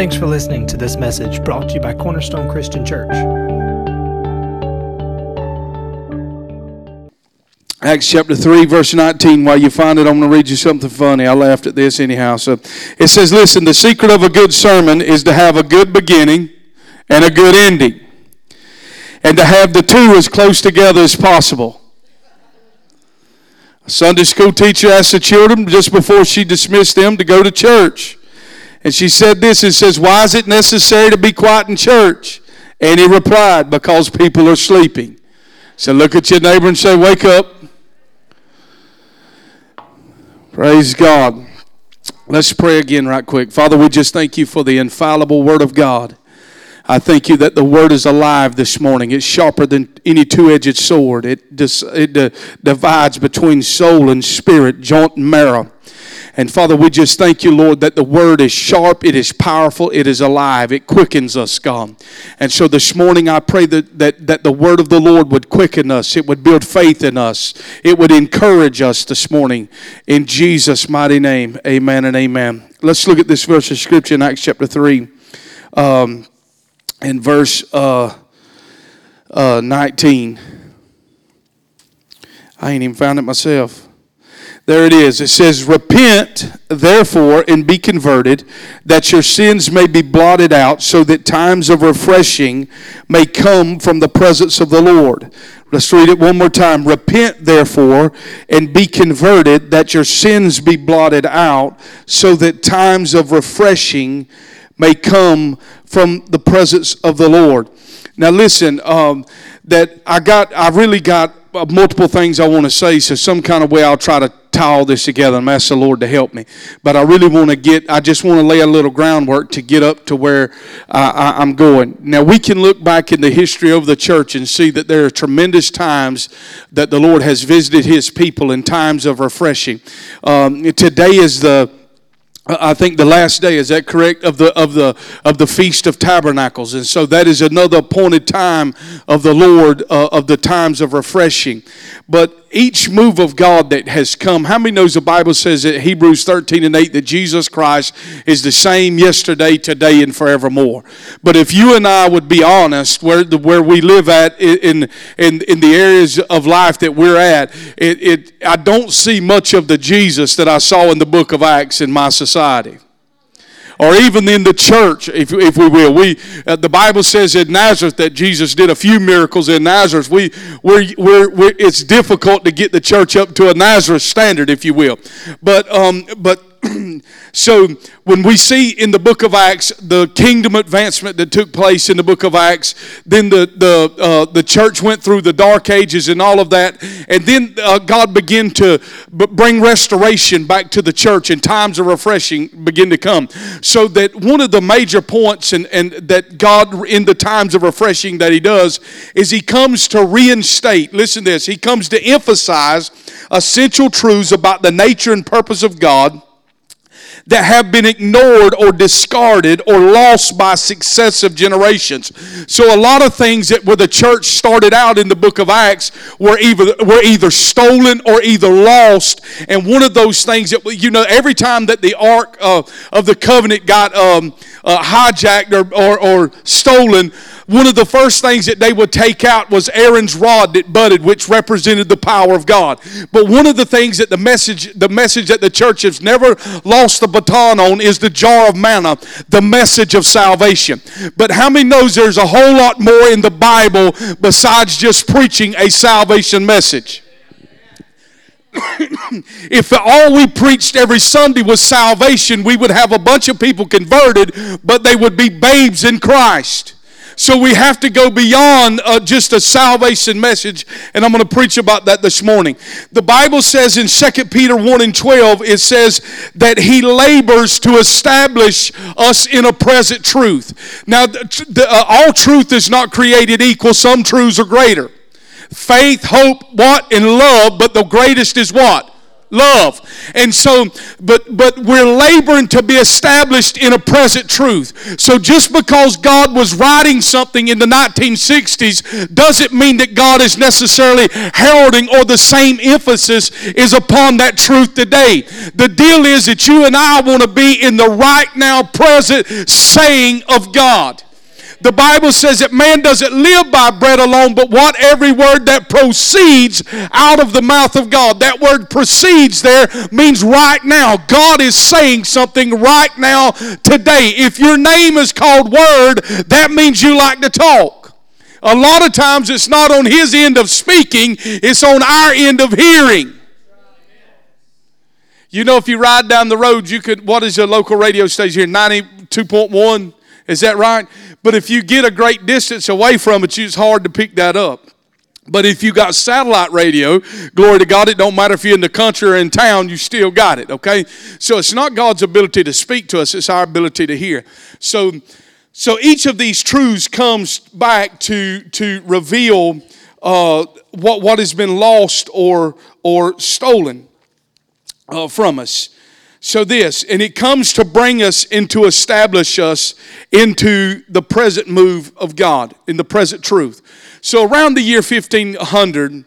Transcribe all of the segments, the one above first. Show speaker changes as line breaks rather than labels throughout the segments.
Thanks for listening to this message brought to you by Cornerstone Christian Church.
Acts chapter 3, verse 19. While you find it, I'm going to read you something funny. I laughed at this anyhow. So it says, Listen, the secret of a good sermon is to have a good beginning and a good ending, and to have the two as close together as possible. A Sunday school teacher asked the children just before she dismissed them to go to church. And she said this and says, Why is it necessary to be quiet in church? And he replied, Because people are sleeping. So look at your neighbor and say, Wake up. Praise God. Let's pray again, right quick. Father, we just thank you for the infallible Word of God. I thank you that the Word is alive this morning. It's sharper than any two edged sword, it, dis- it uh, divides between soul and spirit, joint and marrow. And Father, we just thank you, Lord, that the word is sharp, it is powerful, it is alive, it quickens us, God. And so this morning I pray that, that, that the word of the Lord would quicken us, it would build faith in us, it would encourage us this morning. In Jesus' mighty name, amen and amen. Let's look at this verse of scripture in Acts chapter 3 um, verse uh, uh, 19. I ain't even found it myself. There it is. It says, Repent, therefore, and be converted, that your sins may be blotted out, so that times of refreshing may come from the presence of the Lord. Let's read it one more time. Repent, therefore, and be converted, that your sins be blotted out, so that times of refreshing may come from the presence of the Lord. Now, listen, um, that I got, I really got multiple things I want to say, so some kind of way I'll try to tie all this together and ask the Lord to help me. But I really want to get, I just want to lay a little groundwork to get up to where uh, I, am going. Now, we can look back in the history of the church and see that there are tremendous times that the Lord has visited his people in times of refreshing. Um, today is the I think the last day is that correct of the of the of the feast of tabernacles, and so that is another appointed time of the Lord uh, of the times of refreshing. But each move of God that has come. How many knows the Bible says at Hebrews 13 and 8 that Jesus Christ is the same yesterday, today, and forevermore? But if you and I would be honest, where the, where we live at in, in, in the areas of life that we're at, it, it, I don't see much of the Jesus that I saw in the book of Acts in my society or even in the church, if, if we will. We, uh, the Bible says in Nazareth that Jesus did a few miracles in Nazareth. We, we're, we're, we're, it's difficult to get the church up to a Nazareth standard, if you will. But, um, but so when we see in the book of Acts the kingdom advancement that took place in the book of Acts, then the the uh, the church went through the dark ages and all of that, and then uh, God began to bring restoration back to the church, and times of refreshing begin to come. So that one of the major points and and that God in the times of refreshing that He does is He comes to reinstate. Listen to this. He comes to emphasize essential truths about the nature and purpose of God that have been ignored or discarded or lost by successive generations. So a lot of things that where the church started out in the book of Acts were either were either stolen or either lost. And one of those things that you know every time that the ark uh, of the covenant got um, uh, hijacked or, or, or stolen, one of the first things that they would take out was Aaron's rod that budded, which represented the power of God. But one of the things that the message, the message that the church has never lost the baton on is the jar of manna, the message of salvation. But how many knows there's a whole lot more in the Bible besides just preaching a salvation message? if all we preached every Sunday was salvation, we would have a bunch of people converted, but they would be babes in Christ. So we have to go beyond uh, just a salvation message, and I'm going to preach about that this morning. The Bible says in 2 Peter 1 and 12, it says that he labors to establish us in a present truth. Now, the, the, uh, all truth is not created equal, some truths are greater. Faith, hope, what? And love, but the greatest is what? Love. And so, but but we're laboring to be established in a present truth. So just because God was writing something in the 1960s doesn't mean that God is necessarily heralding or the same emphasis is upon that truth today. The deal is that you and I want to be in the right now present saying of God. The Bible says that man doesn't live by bread alone, but what every word that proceeds out of the mouth of God. That word proceeds there means right now. God is saying something right now today. If your name is called Word, that means you like to talk. A lot of times it's not on his end of speaking, it's on our end of hearing. You know, if you ride down the road, you could, what is your local radio station here? 92.1? Is that right? But if you get a great distance away from it, it's hard to pick that up. But if you got satellite radio, glory to God, it don't matter if you're in the country or in town, you still got it, okay? So it's not God's ability to speak to us, it's our ability to hear. So so each of these truths comes back to to reveal uh, what what has been lost or or stolen uh, from us. So, this, and it comes to bring us and to establish us into the present move of God, in the present truth. So, around the year 1500,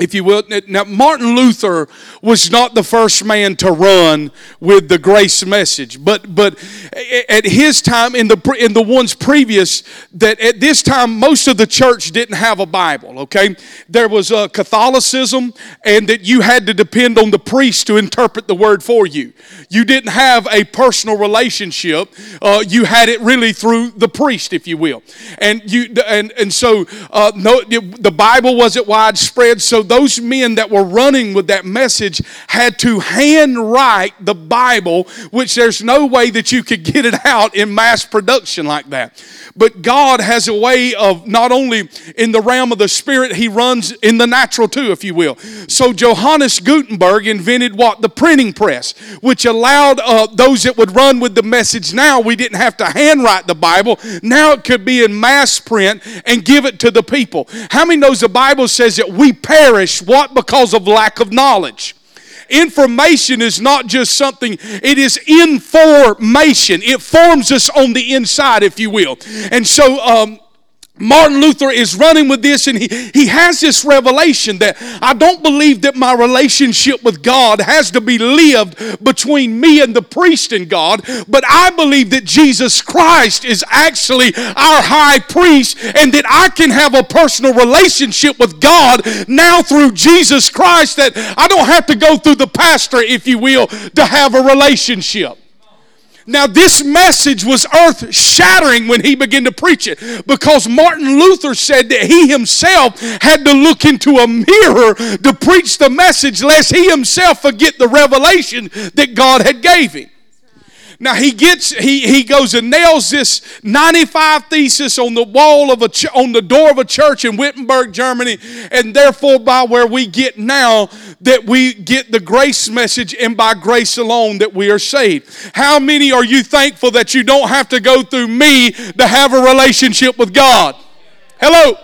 if you will. Now, Martin Luther was not the first man to run with the grace message, but but at his time, in the in the ones previous, that at this time most of the church didn't have a Bible. Okay, there was a Catholicism, and that you had to depend on the priest to interpret the word for you. You didn't have a personal relationship. Uh, you had it really through the priest, if you will, and you and and so uh, no, the Bible wasn't widespread. So those men that were running with that message had to handwrite the Bible, which there's no way that you could get it out in mass production like that. But God has a way of not only in the realm of the spirit, He runs in the natural too, if you will. So Johannes Gutenberg invented what? The printing press, which allowed uh, those that would run with the message now, we didn't have to handwrite the Bible. Now it could be in mass print and give it to the people. How many knows the Bible says that we perish what? Because of lack of knowledge. Information is not just something, it is information. It forms us on the inside, if you will. And so, um, Martin Luther is running with this and he, he has this revelation that I don't believe that my relationship with God has to be lived between me and the priest and God, but I believe that Jesus Christ is actually our high priest and that I can have a personal relationship with God now through Jesus Christ that I don't have to go through the pastor, if you will, to have a relationship. Now, this message was earth shattering when he began to preach it because Martin Luther said that he himself had to look into a mirror to preach the message lest he himself forget the revelation that God had gave him. Now he gets he he goes and nails this 95 thesis on the wall of a ch- on the door of a church in Wittenberg, Germany, and therefore by where we get now that we get the grace message and by grace alone that we are saved. How many are you thankful that you don't have to go through me to have a relationship with God? Hello.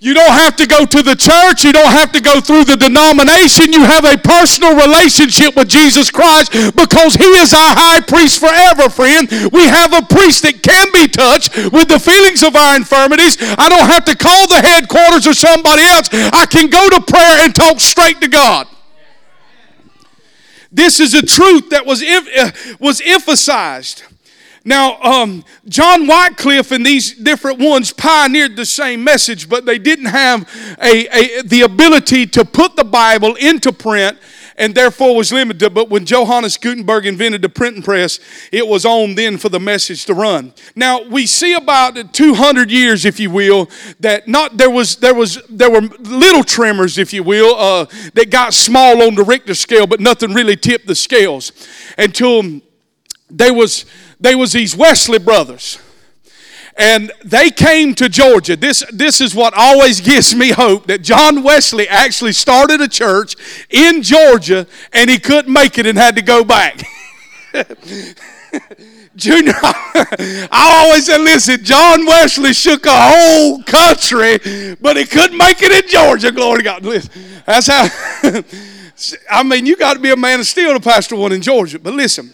You don't have to go to the church. You don't have to go through the denomination. You have a personal relationship with Jesus Christ because He is our high priest forever, friend. We have a priest that can be touched with the feelings of our infirmities. I don't have to call the headquarters or somebody else. I can go to prayer and talk straight to God. This is a truth that was, uh, was emphasized. Now, um, John Wycliffe and these different ones pioneered the same message, but they didn't have a, a, the ability to put the Bible into print and therefore was limited. But when Johannes Gutenberg invented the printing press, it was on then for the message to run. Now we see about 200 years, if you will, that not there was there was there were little tremors, if you will, uh, that got small on the Richter scale, but nothing really tipped the scales until there was they was these Wesley brothers. And they came to Georgia. This, this is what always gives me hope that John Wesley actually started a church in Georgia and he couldn't make it and had to go back. Junior, I always said, listen, John Wesley shook a whole country, but he couldn't make it in Georgia. Glory to God. Listen, that's how. I mean, you got to be a man of steel to pastor one in Georgia. But listen,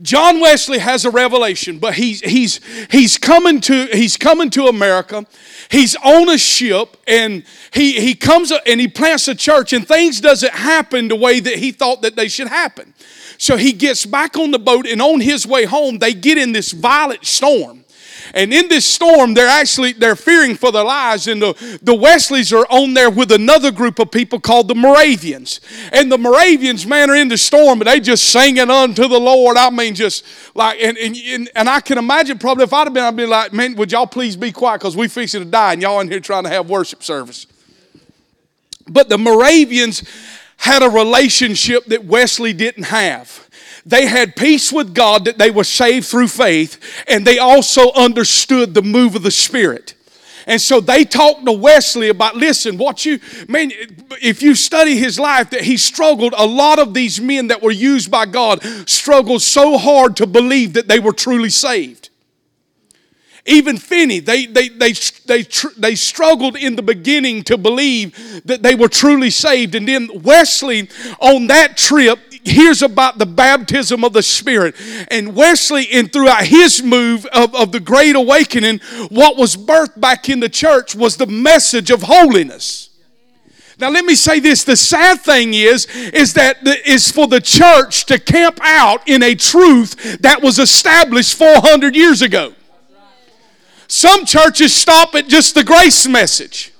John Wesley has a revelation, but he's he's he's coming to he's coming to America. He's on a ship and he he comes and he plants a church and things doesn't happen the way that he thought that they should happen. So he gets back on the boat and on his way home they get in this violent storm. And in this storm, they're actually they're fearing for their lives. And the, the Wesleys are on there with another group of people called the Moravians. And the Moravians, man, are in the storm, and they just singing unto the Lord. I mean, just like and and, and I can imagine probably if I'd have been, I'd be like, man, would y'all please be quiet because we fixing to die, and y'all in here trying to have worship service. But the Moravians had a relationship that Wesley didn't have they had peace with God that they were saved through faith, and they also understood the move of the Spirit. And so they talked to Wesley about, listen, what you, man, if you study his life, that he struggled, a lot of these men that were used by God struggled so hard to believe that they were truly saved. Even Finney, they, they, they, they, they struggled in the beginning to believe that they were truly saved. And then Wesley, on that trip, hears about the baptism of the Spirit. And Wesley, in throughout his move of, of the Great Awakening, what was birthed back in the church was the message of holiness. Now let me say this, the sad thing is is that that is for the church to camp out in a truth that was established 400 years ago. Some churches stop at just the grace message.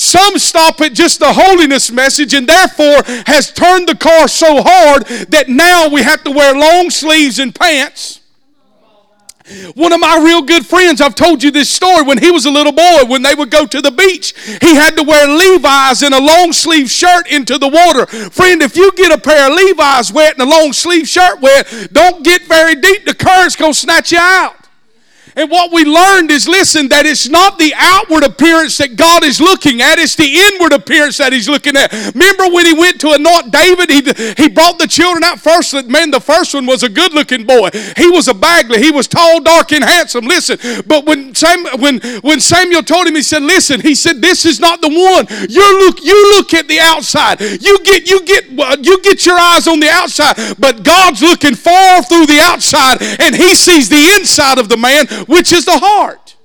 Some stop at just the holiness message and therefore has turned the car so hard that now we have to wear long sleeves and pants. One of my real good friends, I've told you this story. When he was a little boy, when they would go to the beach, he had to wear Levi's and a long sleeve shirt into the water. Friend, if you get a pair of Levi's wet and a long sleeve shirt wet, don't get very deep. The current's going to snatch you out. And what we learned is listen, that it's not the outward appearance that God is looking at, it's the inward appearance that He's looking at. Remember when He went to anoint David, He, he brought the children out first. Man, the first one was a good looking boy. He was a Bagley. He was tall, dark, and handsome. Listen, but when, Sam, when, when Samuel told him, he said, Listen, he said, This is not the one. You look, you look at the outside. You get, you get, you get your eyes on the outside, but God's looking far through the outside, and He sees the inside of the man which is the heart.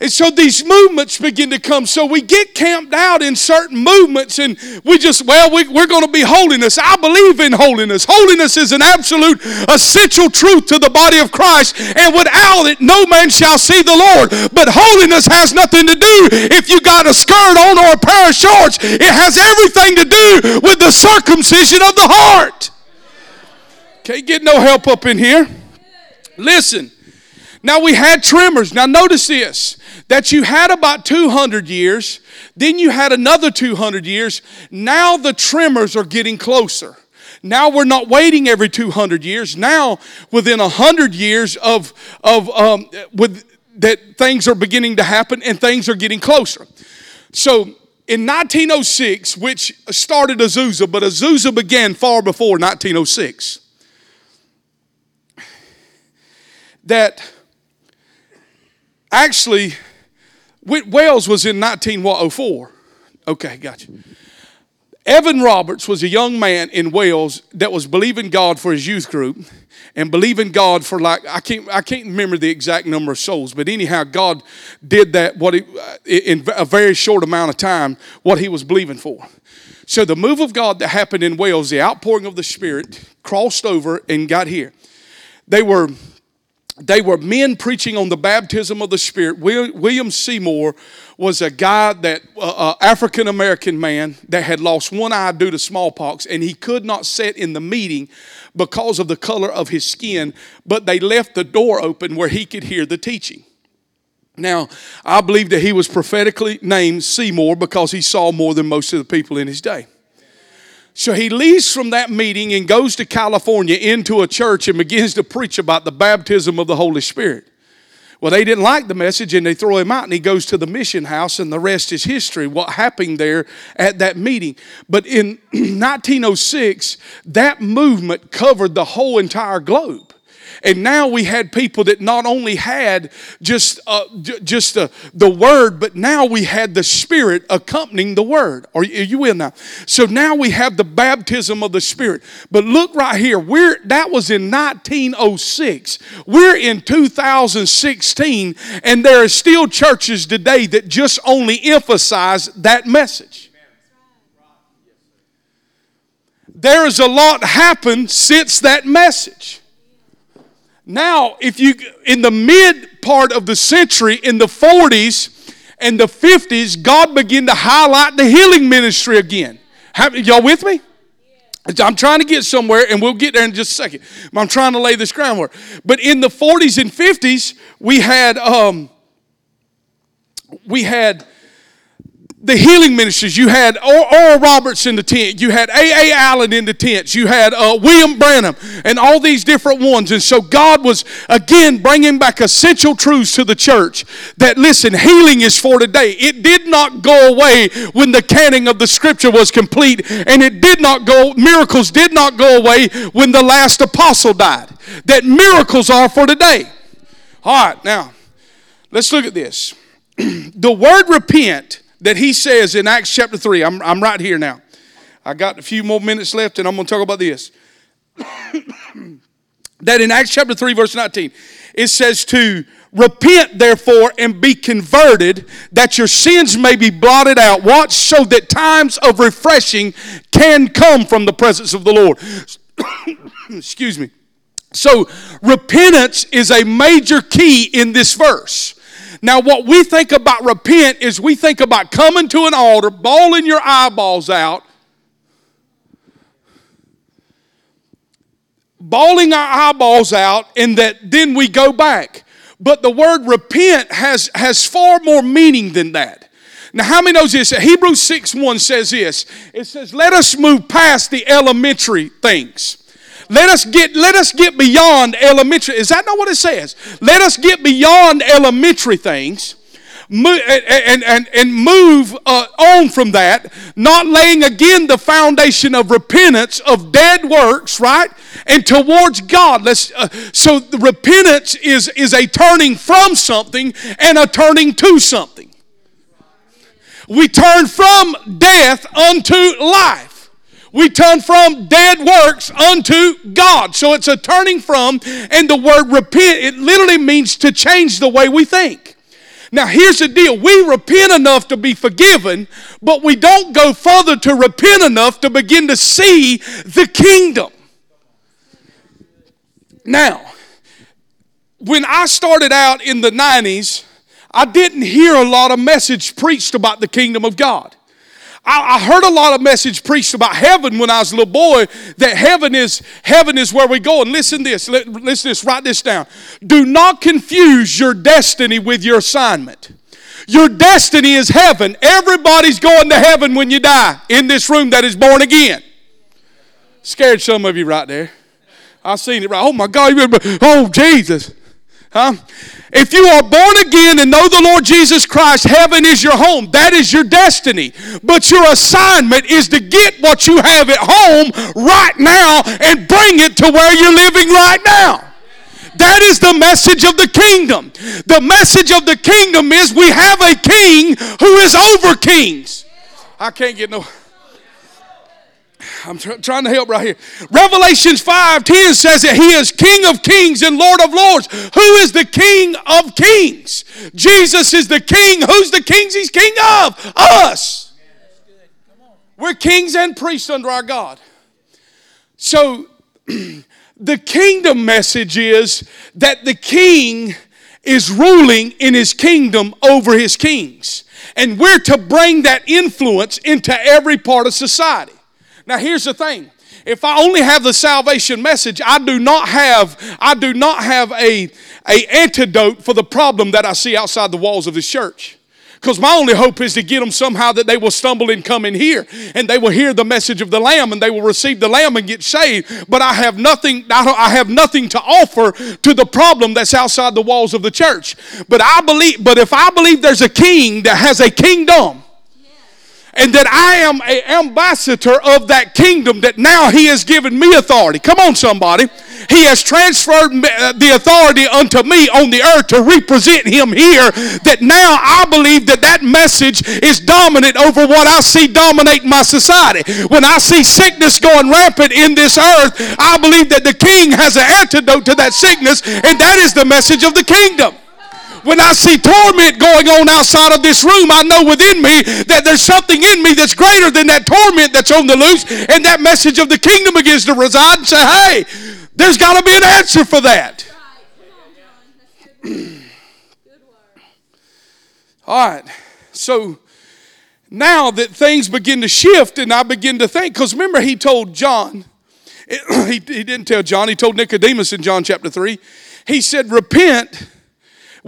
And so these movements begin to come. So we get camped out in certain movements and we just, well, we, are going to be holiness. I believe in holiness. Holiness is an absolute essential truth to the body of Christ. And without it, no man shall see the Lord. But holiness has nothing to do if you got a skirt on or a pair of shorts. It has everything to do with the circumcision of the heart. Can't get no help up in here. Listen. Now we had tremors. Now notice this that you had about 200 years, then you had another 200 years. Now the tremors are getting closer. Now we're not waiting every 200 years. Now within 100 years of, of um, with, that things are beginning to happen and things are getting closer. So in 1906, which started Azusa, but Azusa began far before 1906, that Actually, Wales was in 1904. Okay, gotcha. Evan Roberts was a young man in Wales that was believing God for his youth group and believing God for like I can't I can't remember the exact number of souls, but anyhow, God did that what he, in a very short amount of time what he was believing for. So the move of God that happened in Wales, the outpouring of the Spirit, crossed over and got here. They were they were men preaching on the baptism of the Spirit. William Seymour was a guy that, uh, uh, African American man that had lost one eye due to smallpox, and he could not sit in the meeting because of the color of his skin, but they left the door open where he could hear the teaching. Now, I believe that he was prophetically named Seymour because he saw more than most of the people in his day. So he leaves from that meeting and goes to California into a church and begins to preach about the baptism of the Holy Spirit. Well, they didn't like the message and they throw him out, and he goes to the mission house, and the rest is history. What happened there at that meeting. But in 1906, that movement covered the whole entire globe. And now we had people that not only had just uh, j- just uh, the word, but now we had the Spirit accompanying the word. Are you, are you in now? So now we have the baptism of the Spirit. But look right here. We're that was in 1906. We're in 2016, and there are still churches today that just only emphasize that message. There is a lot happened since that message. Now, if you, in the mid part of the century, in the 40s and the 50s, God began to highlight the healing ministry again. Have, y'all with me? I'm trying to get somewhere, and we'll get there in just a second. I'm trying to lay this groundwork. But in the 40s and 50s, we had um, we had the healing ministries. You had Oral Roberts in the tent. You had A.A. Allen in the tents. You had uh, William Branham and all these different ones. And so God was, again, bringing back essential truths to the church that, listen, healing is for today. It did not go away when the canon of the scripture was complete. And it did not go, miracles did not go away when the last apostle died. That miracles are for today. All right, now, let's look at this. the word repent that he says in Acts chapter 3. I'm, I'm right here now. I got a few more minutes left, and I'm going to talk about this. that in Acts chapter 3, verse 19, it says to repent, therefore, and be converted, that your sins may be blotted out. Watch so that times of refreshing can come from the presence of the Lord. Excuse me. So, repentance is a major key in this verse. Now, what we think about repent is we think about coming to an altar, bawling your eyeballs out, bawling our eyeballs out, and that then we go back. But the word repent has, has far more meaning than that. Now, how many knows this? Hebrews 6 1 says this. It says, Let us move past the elementary things. Let us get let us get beyond elementary. Is that not what it says? Let us get beyond elementary things. And, and, and move uh, on from that, not laying again the foundation of repentance of dead works, right? And towards God. Let's, uh, so repentance is, is a turning from something and a turning to something. We turn from death unto life. We turn from dead works unto God. So it's a turning from, and the word repent, it literally means to change the way we think. Now, here's the deal we repent enough to be forgiven, but we don't go further to repent enough to begin to see the kingdom. Now, when I started out in the 90s, I didn't hear a lot of message preached about the kingdom of God. I, I heard a lot of message preached about heaven when I was a little boy. That heaven is heaven is where we go. And listen this. Listen this. Write this down. Do not confuse your destiny with your assignment. Your destiny is heaven. Everybody's going to heaven when you die in this room that is born again. Scared some of you right there. I seen it right. Oh my God! Oh Jesus! Huh? If you are born again and know the Lord Jesus Christ, heaven is your home. That is your destiny. But your assignment is to get what you have at home right now and bring it to where you're living right now. That is the message of the kingdom. The message of the kingdom is we have a king who is over kings. I can't get no. I'm tr- trying to help right here. Revelations 5 10 says that he is King of kings and Lord of lords. Who is the King of kings? Jesus is the King. Who's the kings he's King of? Us. We're kings and priests under our God. So the kingdom message is that the king is ruling in his kingdom over his kings. And we're to bring that influence into every part of society. Now here's the thing. If I only have the salvation message, I do not have I do not have a, a antidote for the problem that I see outside the walls of this church. Because my only hope is to get them somehow that they will stumble and come in here and they will hear the message of the Lamb and they will receive the Lamb and get saved. But I have nothing, I have nothing to offer to the problem that's outside the walls of the church. But I believe, but if I believe there's a king that has a kingdom, and that I am an ambassador of that kingdom that now he has given me authority. Come on, somebody. He has transferred uh, the authority unto me on the earth to represent him here. That now I believe that that message is dominant over what I see dominate my society. When I see sickness going rampant in this earth, I believe that the king has an antidote to that sickness, and that is the message of the kingdom. When I see torment going on outside of this room, I know within me that there's something in me that's greater than that torment that's on the loose, and that message of the kingdom begins to reside and say, hey, there's got to be an answer for that. All right. So now that things begin to shift, and I begin to think, because remember, he told John, he, he didn't tell John, he told Nicodemus in John chapter 3, he said, Repent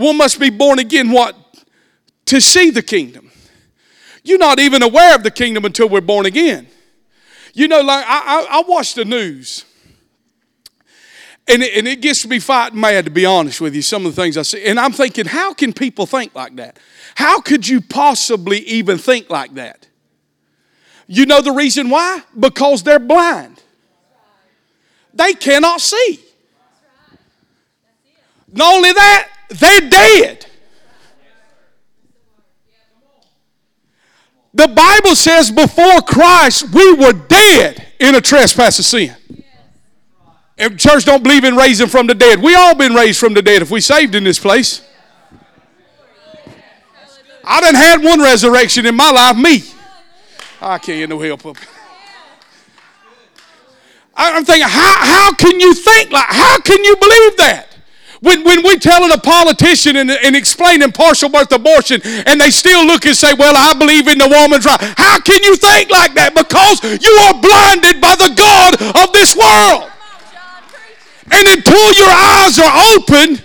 one must be born again, what? To see the kingdom. You're not even aware of the kingdom until we're born again. You know, like I, I, I watch the news. And it, and it gets me fighting mad, to be honest with you, some of the things I see. And I'm thinking, how can people think like that? How could you possibly even think like that? You know the reason why? Because they're blind. They cannot see. Not only that, they're dead. The Bible says before Christ, we were dead in a trespass of sin. If church don't believe in raising from the dead, we all been raised from the dead if we saved in this place. I done had one resurrection in my life, me. I can't get no help up. I'm thinking, how, how can you think like, how can you believe that? When, when we telling a politician and, and explaining partial birth abortion and they still look and say, well, I believe in the woman's right. How can you think like that? Because you are blinded by the God of this world. And until your eyes are open,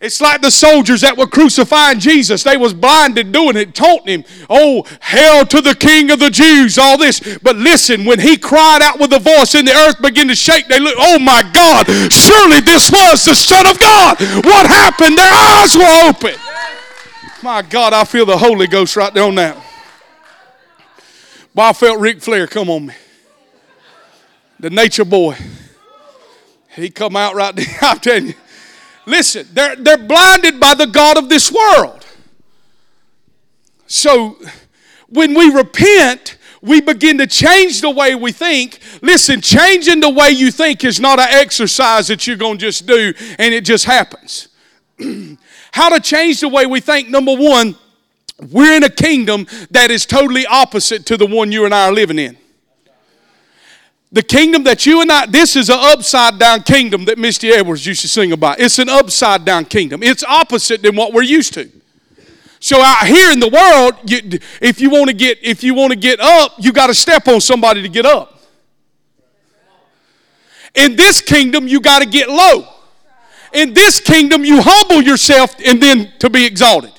it's like the soldiers that were crucifying Jesus. They was blinded doing it, taunting him. Oh, hell to the King of the Jews, all this. But listen, when he cried out with a voice and the earth began to shake, they looked, oh my God, surely this was the Son of God. What happened? Their eyes were open. My God, I feel the Holy Ghost right there on that. Well, I felt Ric Flair come on me. The nature boy. He come out right there. I'm telling you. Listen, they're, they're blinded by the God of this world. So when we repent, we begin to change the way we think. Listen, changing the way you think is not an exercise that you're going to just do and it just happens. How to change the way we think? Number one, we're in a kingdom that is totally opposite to the one you and I are living in. The kingdom that you and I, this is an upside down kingdom that Misty Edwards used to sing about. It's an upside down kingdom. It's opposite than what we're used to. So out here in the world, you, if you want to get if you want to get up, you got to step on somebody to get up. In this kingdom, you got to get low. In this kingdom, you humble yourself and then to be exalted.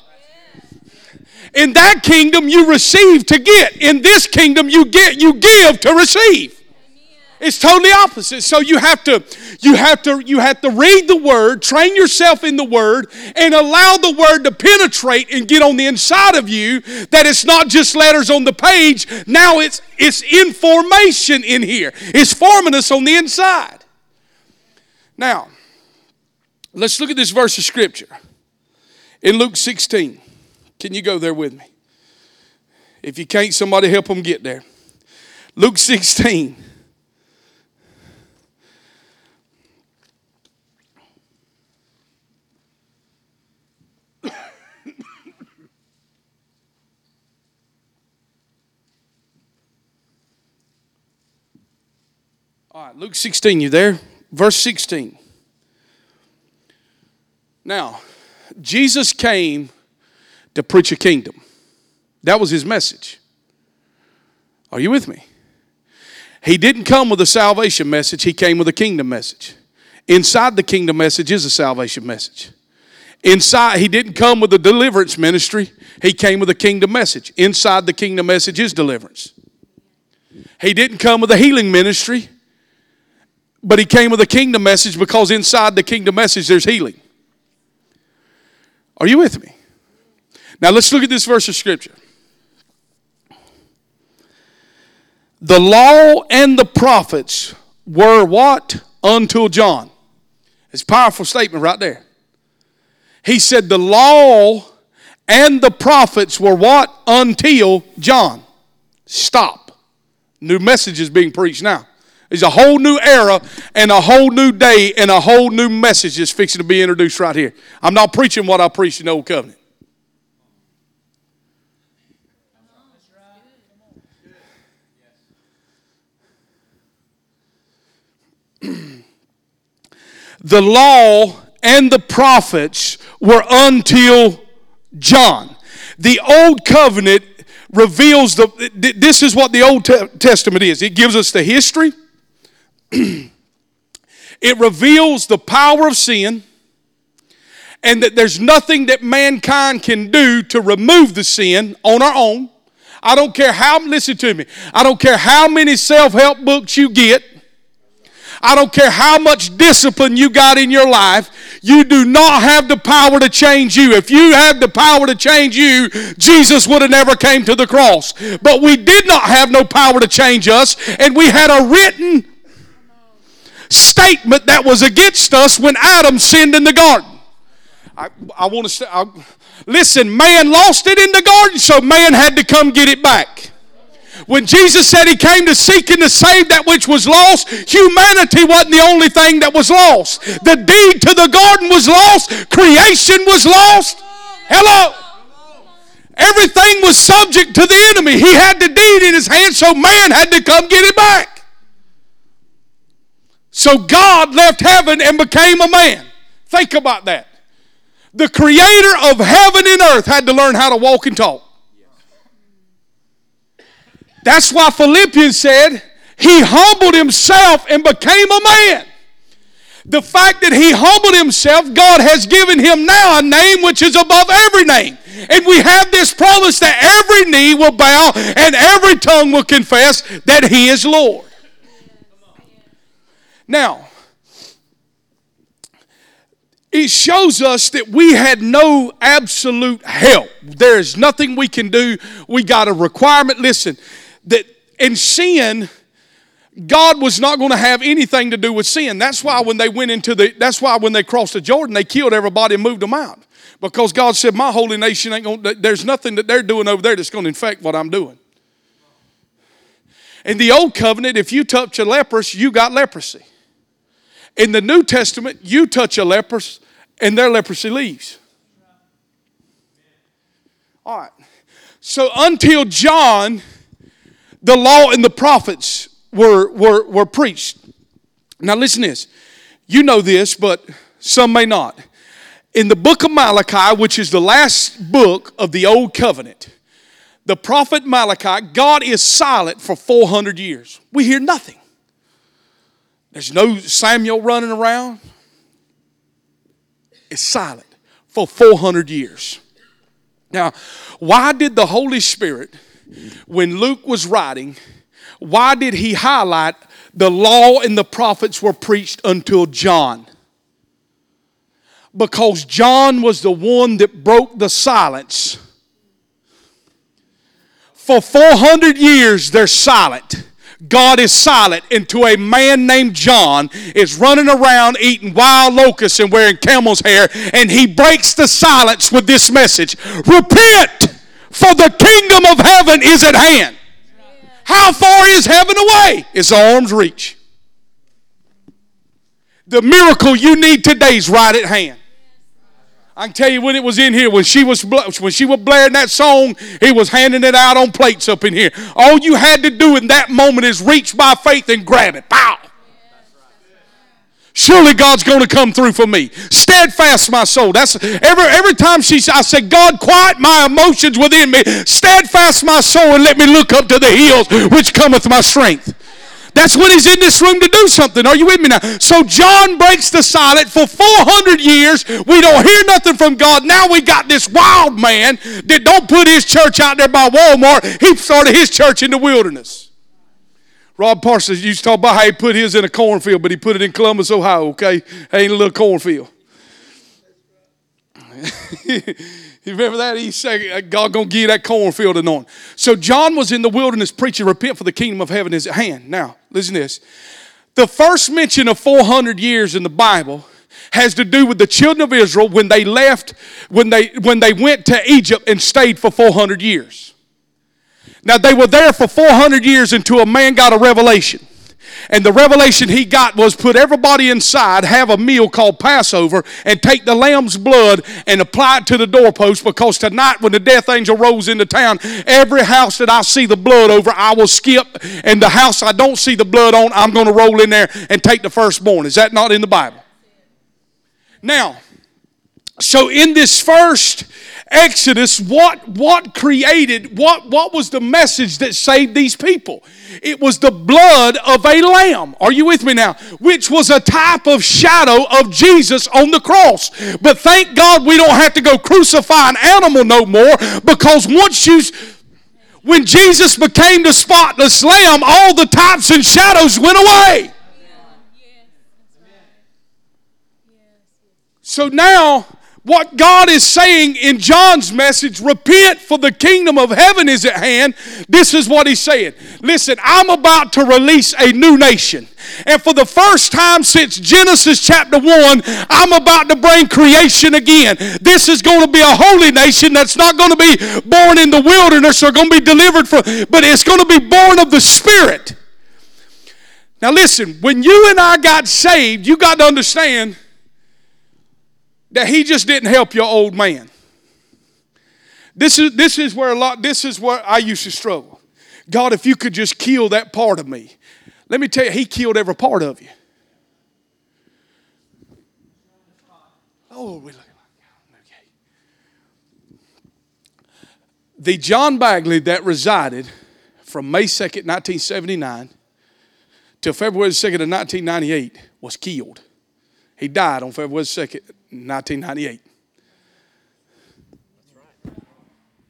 In that kingdom, you receive to get. In this kingdom, you get, you give to receive. It's totally opposite. So you have to you have to you have to read the word, train yourself in the word and allow the word to penetrate and get on the inside of you that it's not just letters on the page. Now it's it's information in here. It's forming us on the inside. Now, let's look at this verse of scripture. In Luke 16. Can you go there with me? If you can't, somebody help them get there. Luke 16. Right, Luke 16, you there? Verse 16. Now, Jesus came to preach a kingdom. That was his message. Are you with me? He didn't come with a salvation message, he came with a kingdom message. Inside the kingdom message is a salvation message. Inside, he didn't come with a deliverance ministry, he came with a kingdom message. Inside the kingdom message is deliverance. He didn't come with a healing ministry, but he came with a kingdom message because inside the kingdom message there's healing. Are you with me? Now let's look at this verse of scripture. The law and the prophets were what? Until John. It's a powerful statement right there. He said the law and the prophets were what? Until John. Stop. New message is being preached now. There's a whole new era and a whole new day and a whole new message that's fixing to be introduced right here. I'm not preaching what I preached in the Old Covenant. the law and the prophets were until John. The old covenant reveals the this is what the old testament is it gives us the history it reveals the power of sin and that there's nothing that mankind can do to remove the sin on our own i don't care how listen to me i don't care how many self-help books you get I don't care how much discipline you got in your life, you do not have the power to change you. If you had the power to change you, Jesus would have never came to the cross. But we did not have no power to change us, and we had a written statement that was against us when Adam sinned in the garden. I, I want to say, I, listen, man lost it in the garden, so man had to come get it back. When Jesus said he came to seek and to save that which was lost, humanity wasn't the only thing that was lost. The deed to the garden was lost, creation was lost. Hello. Everything was subject to the enemy. He had the deed in his hand, so man had to come get it back. So God left heaven and became a man. Think about that. The creator of heaven and earth had to learn how to walk and talk. That's why Philippians said he humbled himself and became a man. The fact that he humbled himself, God has given him now a name which is above every name. And we have this promise that every knee will bow and every tongue will confess that he is Lord. Now, it shows us that we had no absolute help. There is nothing we can do. We got a requirement. Listen, that in sin, God was not going to have anything to do with sin. That's why when they went into the, that's why when they crossed the Jordan, they killed everybody and moved them out. Because God said, My holy nation ain't going to, there's nothing that they're doing over there that's going to infect what I'm doing. In the old covenant, if you touch a leprous, you got leprosy. In the New Testament, you touch a leper and their leprosy leaves. All right. So until John, the law and the prophets were, were, were preached. Now, listen to this. You know this, but some may not. In the book of Malachi, which is the last book of the Old Covenant, the prophet Malachi, God is silent for 400 years. We hear nothing. There's no Samuel running around. It's silent for 400 years. Now, why did the Holy Spirit when Luke was writing, why did he highlight the law and the prophets were preached until John? Because John was the one that broke the silence. For 400 years, they're silent. God is silent until a man named John is running around eating wild locusts and wearing camel's hair, and he breaks the silence with this message Repent! for the kingdom of heaven is at hand. How far is heaven away? It's arm's reach. The miracle you need today is right at hand. I can tell you when it was in here when she was when she was blaring that song, he was handing it out on plates up in here. All you had to do in that moment is reach by faith and grab it. Pow! Surely God's going to come through for me. Steadfast my soul. That's every every time she I said, God, quiet my emotions within me. Steadfast my soul and let me look up to the hills which cometh my strength. That's when he's in this room to do something. Are you with me now? So John breaks the silence for 400 years. We don't hear nothing from God. Now we got this wild man that don't put his church out there by Walmart. He started his church in the wilderness. Rod Parsley used to talk about how he put his in a cornfield, but he put it in Columbus, Ohio, okay? Ain't a little cornfield. You remember that? He said, God gonna give you that cornfield anointing. So John was in the wilderness preaching, repent for the kingdom of heaven is at hand. Now, listen to this. The first mention of 400 years in the Bible has to do with the children of Israel when they left, when they, when they went to Egypt and stayed for 400 years. Now, they were there for 400 years until a man got a revelation. And the revelation he got was put everybody inside, have a meal called Passover, and take the lamb's blood and apply it to the doorpost because tonight, when the death angel rolls into town, every house that I see the blood over, I will skip. And the house I don't see the blood on, I'm going to roll in there and take the firstborn. Is that not in the Bible? Now, so in this first Exodus, what, what created, what, what was the message that saved these people? It was the blood of a lamb. Are you with me now? Which was a type of shadow of Jesus on the cross. But thank God we don't have to go crucify an animal no more because once you when Jesus became the spotless lamb, all the types and shadows went away. So now what God is saying in John's message, repent for the kingdom of heaven is at hand. This is what he's saying. Listen, I'm about to release a new nation. And for the first time since Genesis chapter 1, I'm about to bring creation again. This is going to be a holy nation that's not going to be born in the wilderness or going to be delivered from, but it's going to be born of the Spirit. Now, listen, when you and I got saved, you got to understand that he just didn't help your old man. This is, this is where a lot, this is where I used to struggle. God, if you could just kill that part of me. Let me tell you, he killed every part of you. Oh, we look. Okay. The John Bagley that resided from May 2nd, 1979 till February 2nd of 1998 was killed. He died on February 2nd, 1998.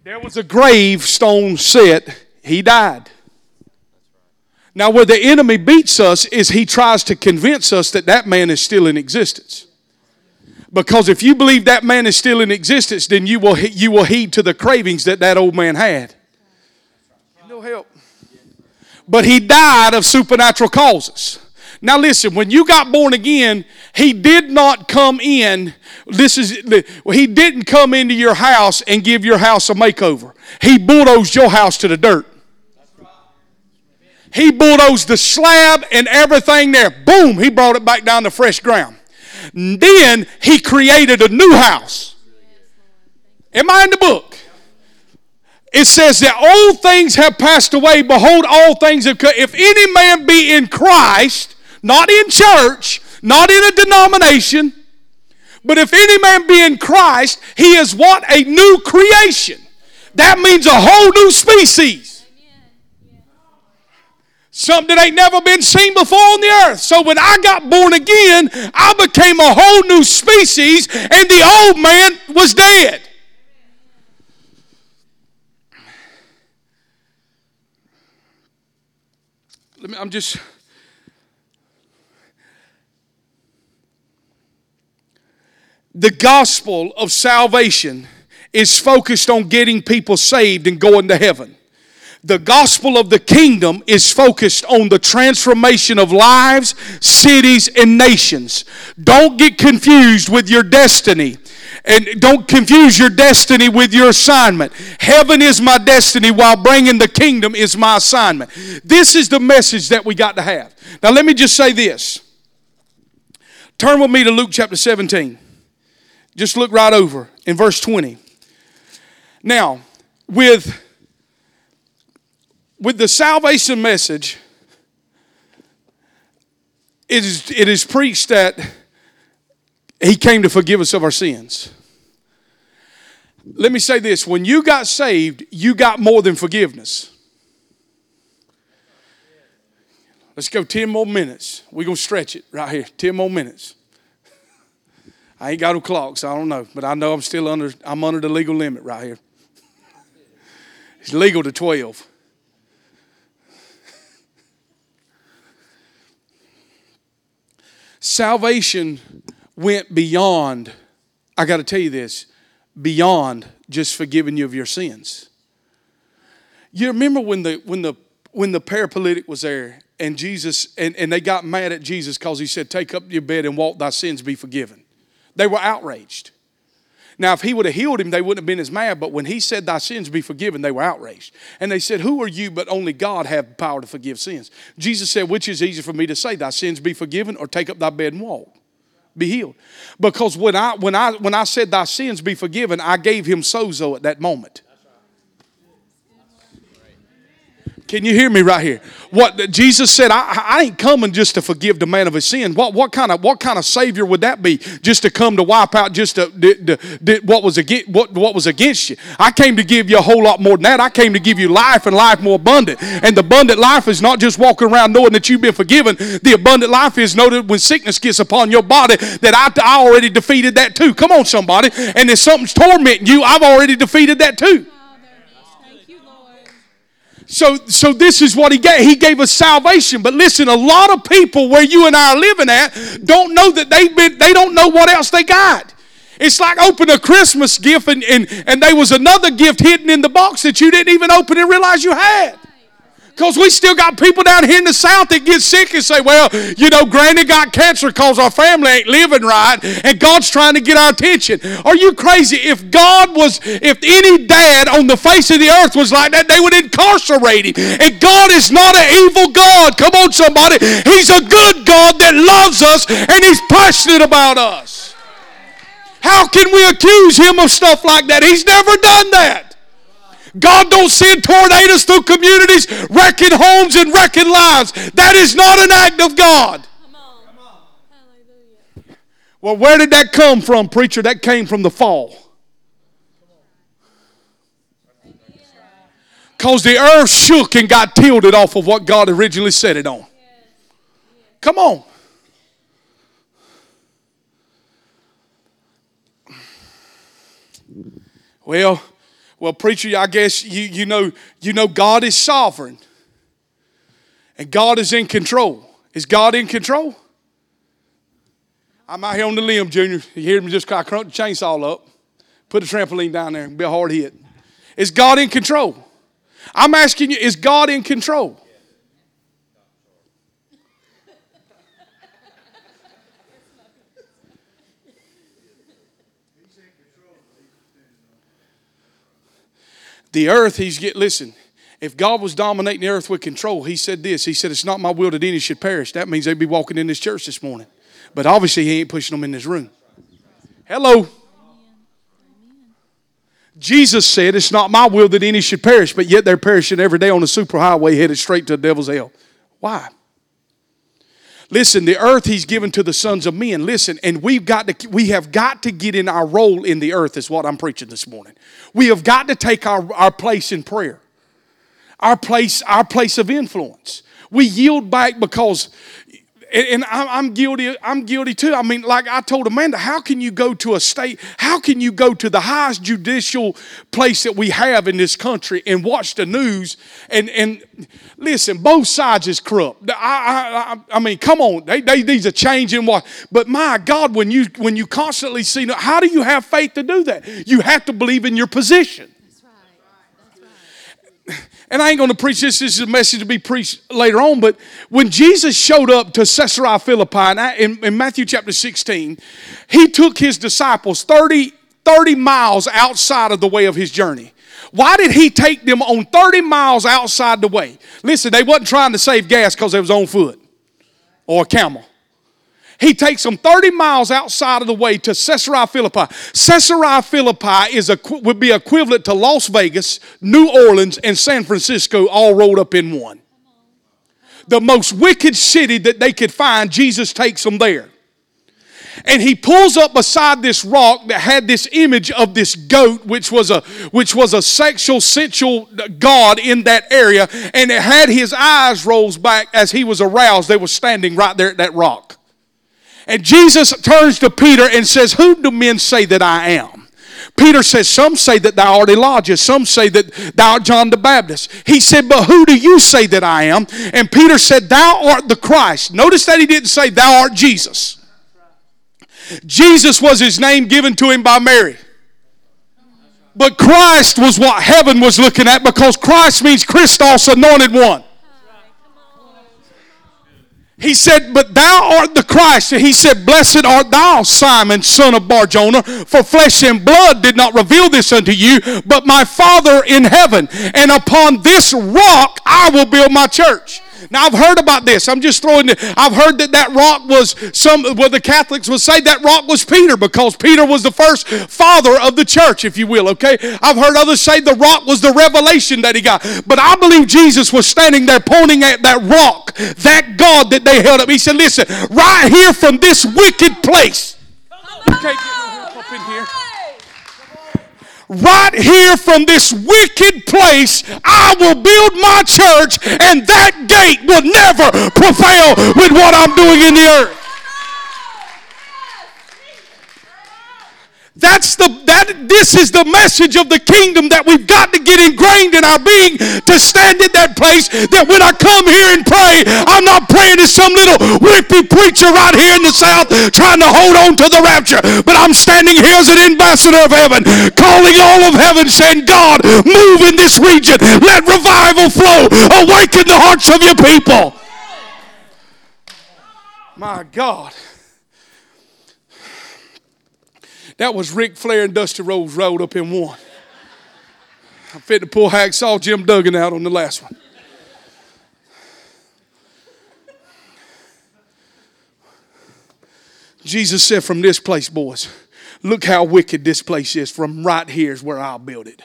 There was a gravestone set, he died. Now, where the enemy beats us is he tries to convince us that that man is still in existence. Because if you believe that man is still in existence, then you will, you will heed to the cravings that that old man had. No help. But he died of supernatural causes. Now listen, when you got born again, he did not come in. This is he didn't come into your house and give your house a makeover. He bulldozed your house to the dirt. He bulldozed the slab and everything there. Boom, he brought it back down to fresh ground. Then he created a new house. Am I in the book? It says that old things have passed away. Behold, all things have come. If any man be in Christ, not in church, not in a denomination, but if any man be in Christ, he is what? A new creation. That means a whole new species. Something that ain't never been seen before on the earth. So when I got born again, I became a whole new species, and the old man was dead. Let me, I'm just the gospel of salvation is focused on getting people saved and going to heaven. The gospel of the kingdom is focused on the transformation of lives, cities, and nations. Don't get confused with your destiny. And don't confuse your destiny with your assignment. Heaven is my destiny while bringing the kingdom is my assignment. This is the message that we got to have. Now, let me just say this. Turn with me to Luke chapter 17. Just look right over in verse 20. Now, with, with the salvation message, it is, it is preached that he came to forgive us of our sins. Let me say this when you got saved, you got more than forgiveness. Let's go 10 more minutes. We're going to stretch it right here. 10 more minutes. I ain't got no clock, so I don't know. But I know I'm still under, I'm under the legal limit right here. It's legal to 12. Salvation went beyond, I got to tell you this, beyond just forgiving you of your sins. You remember when the when the when the paralytic was there and Jesus and, and they got mad at Jesus because he said, Take up your bed and walk, thy sins be forgiven. They were outraged. Now, if he would have healed him, they wouldn't have been as mad. But when he said, Thy sins be forgiven, they were outraged. And they said, Who are you but only God have power to forgive sins? Jesus said, Which is easier for me to say, Thy sins be forgiven, or take up thy bed and walk? Be healed. Because when I when I when I said thy sins be forgiven, I gave him sozo at that moment. Can you hear me right here? What Jesus said, I, I ain't coming just to forgive the man of his sin. What, what, kind of, what kind of Savior would that be? Just to come to wipe out just to, to, to, what, was against, what, what was against you. I came to give you a whole lot more than that. I came to give you life and life more abundant. And the abundant life is not just walking around knowing that you've been forgiven. The abundant life is knowing when sickness gets upon your body that I, I already defeated that too. Come on, somebody. And if something's tormenting you, I've already defeated that too. So, so this is what he gave. He gave us salvation. But listen, a lot of people where you and I are living at don't know that they've been, they don't know what else they got. It's like opening a Christmas gift and, and, and there was another gift hidden in the box that you didn't even open and realize you had. Because we still got people down here in the South that get sick and say, well, you know, Granny got cancer because our family ain't living right and God's trying to get our attention. Are you crazy? If God was, if any dad on the face of the earth was like that, they would incarcerate him. And God is not an evil God. Come on, somebody. He's a good God that loves us and He's passionate about us. How can we accuse Him of stuff like that? He's never done that. God don't send tornadoes through communities, wrecking homes and wrecking lives. That is not an act of God. Well, where did that come from, preacher? That came from the fall. Because the earth shook and got tilted off of what God originally set it on. Come on. Well, well, preacher, I guess you, you know you know God is sovereign. And God is in control. Is God in control? I'm out here on the limb, Junior. You hear me just kind of crunch the chainsaw up. Put a trampoline down there and be a hard hit. Is God in control? I'm asking you, is God in control? The earth, he's get listen. If God was dominating the earth with control, he said this. He said, It's not my will that any should perish. That means they'd be walking in this church this morning. But obviously, he ain't pushing them in this room. Hello. Jesus said, It's not my will that any should perish, but yet they're perishing every day on the superhighway headed straight to the devil's hell. Why? Listen, the earth he's given to the sons of men. Listen, and we've got to we have got to get in our role in the earth, is what I'm preaching this morning. We have got to take our, our place in prayer. Our place, our place of influence. We yield back because and I'm guilty. I'm guilty too. I mean, like I told Amanda, how can you go to a state? How can you go to the highest judicial place that we have in this country and watch the news? And and listen, both sides is corrupt. I I, I, mean, come on, they, they these are changing what. But my God, when you when you constantly see, how do you have faith to do that? You have to believe in your position and I ain't going to preach this, this is a message to be preached later on, but when Jesus showed up to Caesarea Philippi in, in Matthew chapter 16, he took his disciples 30, 30 miles outside of the way of his journey. Why did he take them on 30 miles outside the way? Listen, they wasn't trying to save gas because they was on foot or a camel. He takes them 30 miles outside of the way to Caesarea Philippi. Caesarea Philippi is a, would be equivalent to Las Vegas, New Orleans, and San Francisco all rolled up in one. The most wicked city that they could find, Jesus takes them there. And he pulls up beside this rock that had this image of this goat, which was a which was a sexual sensual god in that area, and it had his eyes rolled back as he was aroused. They were standing right there at that rock. And Jesus turns to Peter and says, Who do men say that I am? Peter says, Some say that thou art Elijah, some say that thou art John the Baptist. He said, But who do you say that I am? And Peter said, Thou art the Christ. Notice that he didn't say, Thou art Jesus. Jesus was his name given to him by Mary. But Christ was what heaven was looking at because Christ means Christos, anointed one. He said, But thou art the Christ. He said, Blessed art thou, Simon, son of Barjona, for flesh and blood did not reveal this unto you, but my Father in heaven. And upon this rock I will build my church. Now I've heard about this. I'm just throwing it. I've heard that that rock was some. Well, the Catholics would say that rock was Peter because Peter was the first father of the church, if you will. Okay. I've heard others say the rock was the revelation that he got, but I believe Jesus was standing there pointing at that rock, that God that they held up. He said, "Listen, right here from this wicked place." Okay, get up in here right here from this wicked place, I will build my church, and that gate will never prevail with what I'm doing in the earth. That's the that this is the message of the kingdom that we've got to get ingrained in our being to stand in that place that when I come here and pray, I'm not praying to some little wimpy preacher right here in the south trying to hold on to the rapture, but I'm standing here as an ambassador of heaven, calling all of heaven, saying, God, move in this region. Let revival flow. Awaken the hearts of your people. My God. That was Ric Flair and Dusty Rhodes rolled up in one. I'm fit to pull hacksaw Jim Duggan out on the last one. Jesus said, From this place, boys, look how wicked this place is. From right here is where I'll build it.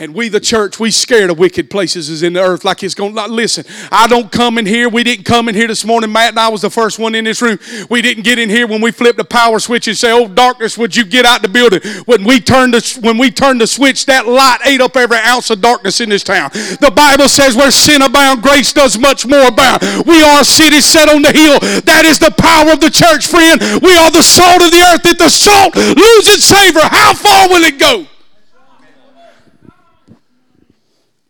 And we, the church, we scared of wicked places is in the earth like it's going to. Listen, I don't come in here. We didn't come in here this morning. Matt and I was the first one in this room. We didn't get in here when we flipped the power switch and say, "Oh, darkness, would you get out the building?" When we turned the when we turned the switch, that light ate up every ounce of darkness in this town. The Bible says, "Where sin abound, grace does much more abound." We are a city set on the hill. That is the power of the church, friend. We are the salt of the earth. If the salt loses its savor, how far will it go?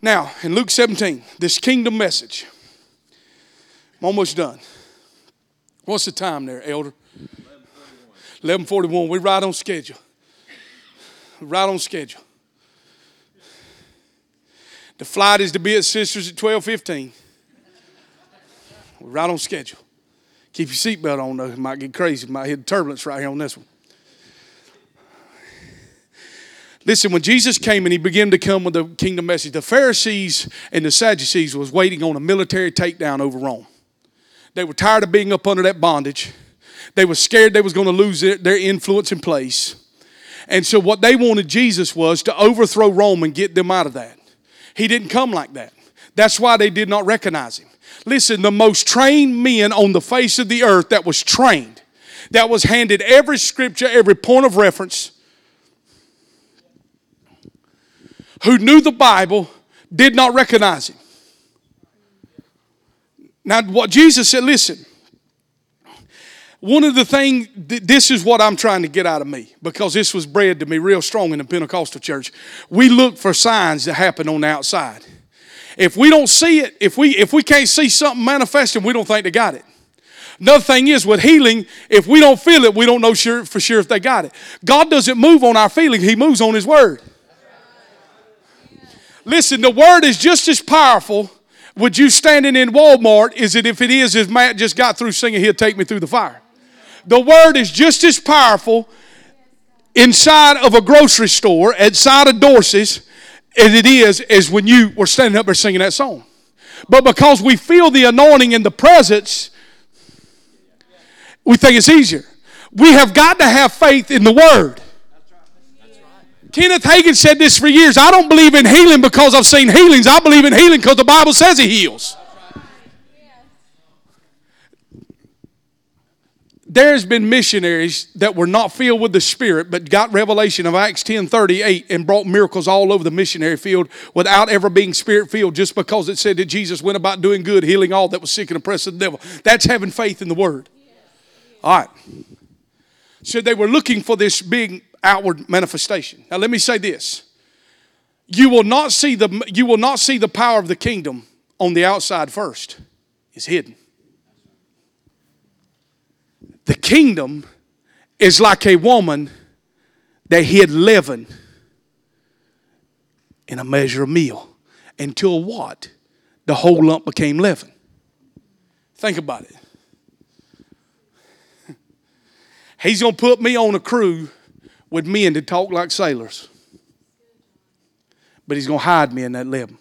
Now, in Luke 17, this kingdom message. I'm almost done. What's the time there, Elder? 1141. We're right on schedule. Right on schedule. The flight is to be at Sisters at 1215. We're right on schedule. Keep your seatbelt on though. It might get crazy. Might hit turbulence right here on this one. Listen, when Jesus came and he began to come with the kingdom message, the Pharisees and the Sadducees was waiting on a military takedown over Rome. They were tired of being up under that bondage. They were scared they was going to lose their influence and place. And so what they wanted Jesus was to overthrow Rome and get them out of that. He didn't come like that. That's why they did not recognize him. Listen, the most trained men on the face of the earth that was trained, that was handed every scripture, every point of reference, who knew the Bible did not recognize him. Now, what Jesus said, listen, one of the things, this is what I'm trying to get out of me because this was bred to me real strong in the Pentecostal church. We look for signs that happen on the outside. If we don't see it, if we if we can't see something manifesting, we don't think they got it. Another thing is with healing, if we don't feel it, we don't know sure, for sure if they got it. God doesn't move on our feeling, He moves on His word. Listen, the word is just as powerful with you standing in Walmart as it if it is as Matt just got through singing, He'll take me through the fire. The word is just as powerful inside of a grocery store, inside of Dorsey's, as it is as when you were standing up there singing that song. But because we feel the anointing and the presence, we think it's easier. We have got to have faith in the word. Kenneth Hagin said this for years. I don't believe in healing because I've seen healings. I believe in healing because the Bible says He heals. There's been missionaries that were not filled with the Spirit, but got revelation of Acts 10 38 and brought miracles all over the missionary field without ever being Spirit filled, just because it said that Jesus went about doing good, healing all that was sick and oppressed of the devil. That's having faith in the Word. All right. So they were looking for this big outward manifestation. Now let me say this. You will not see the you will not see the power of the kingdom on the outside first. It's hidden. The kingdom is like a woman that hid leaven in a measure of meal until what? The whole lump became leaven. Think about it. He's going to put me on a crew with men to talk like sailors. But he's going to hide me in that leaven,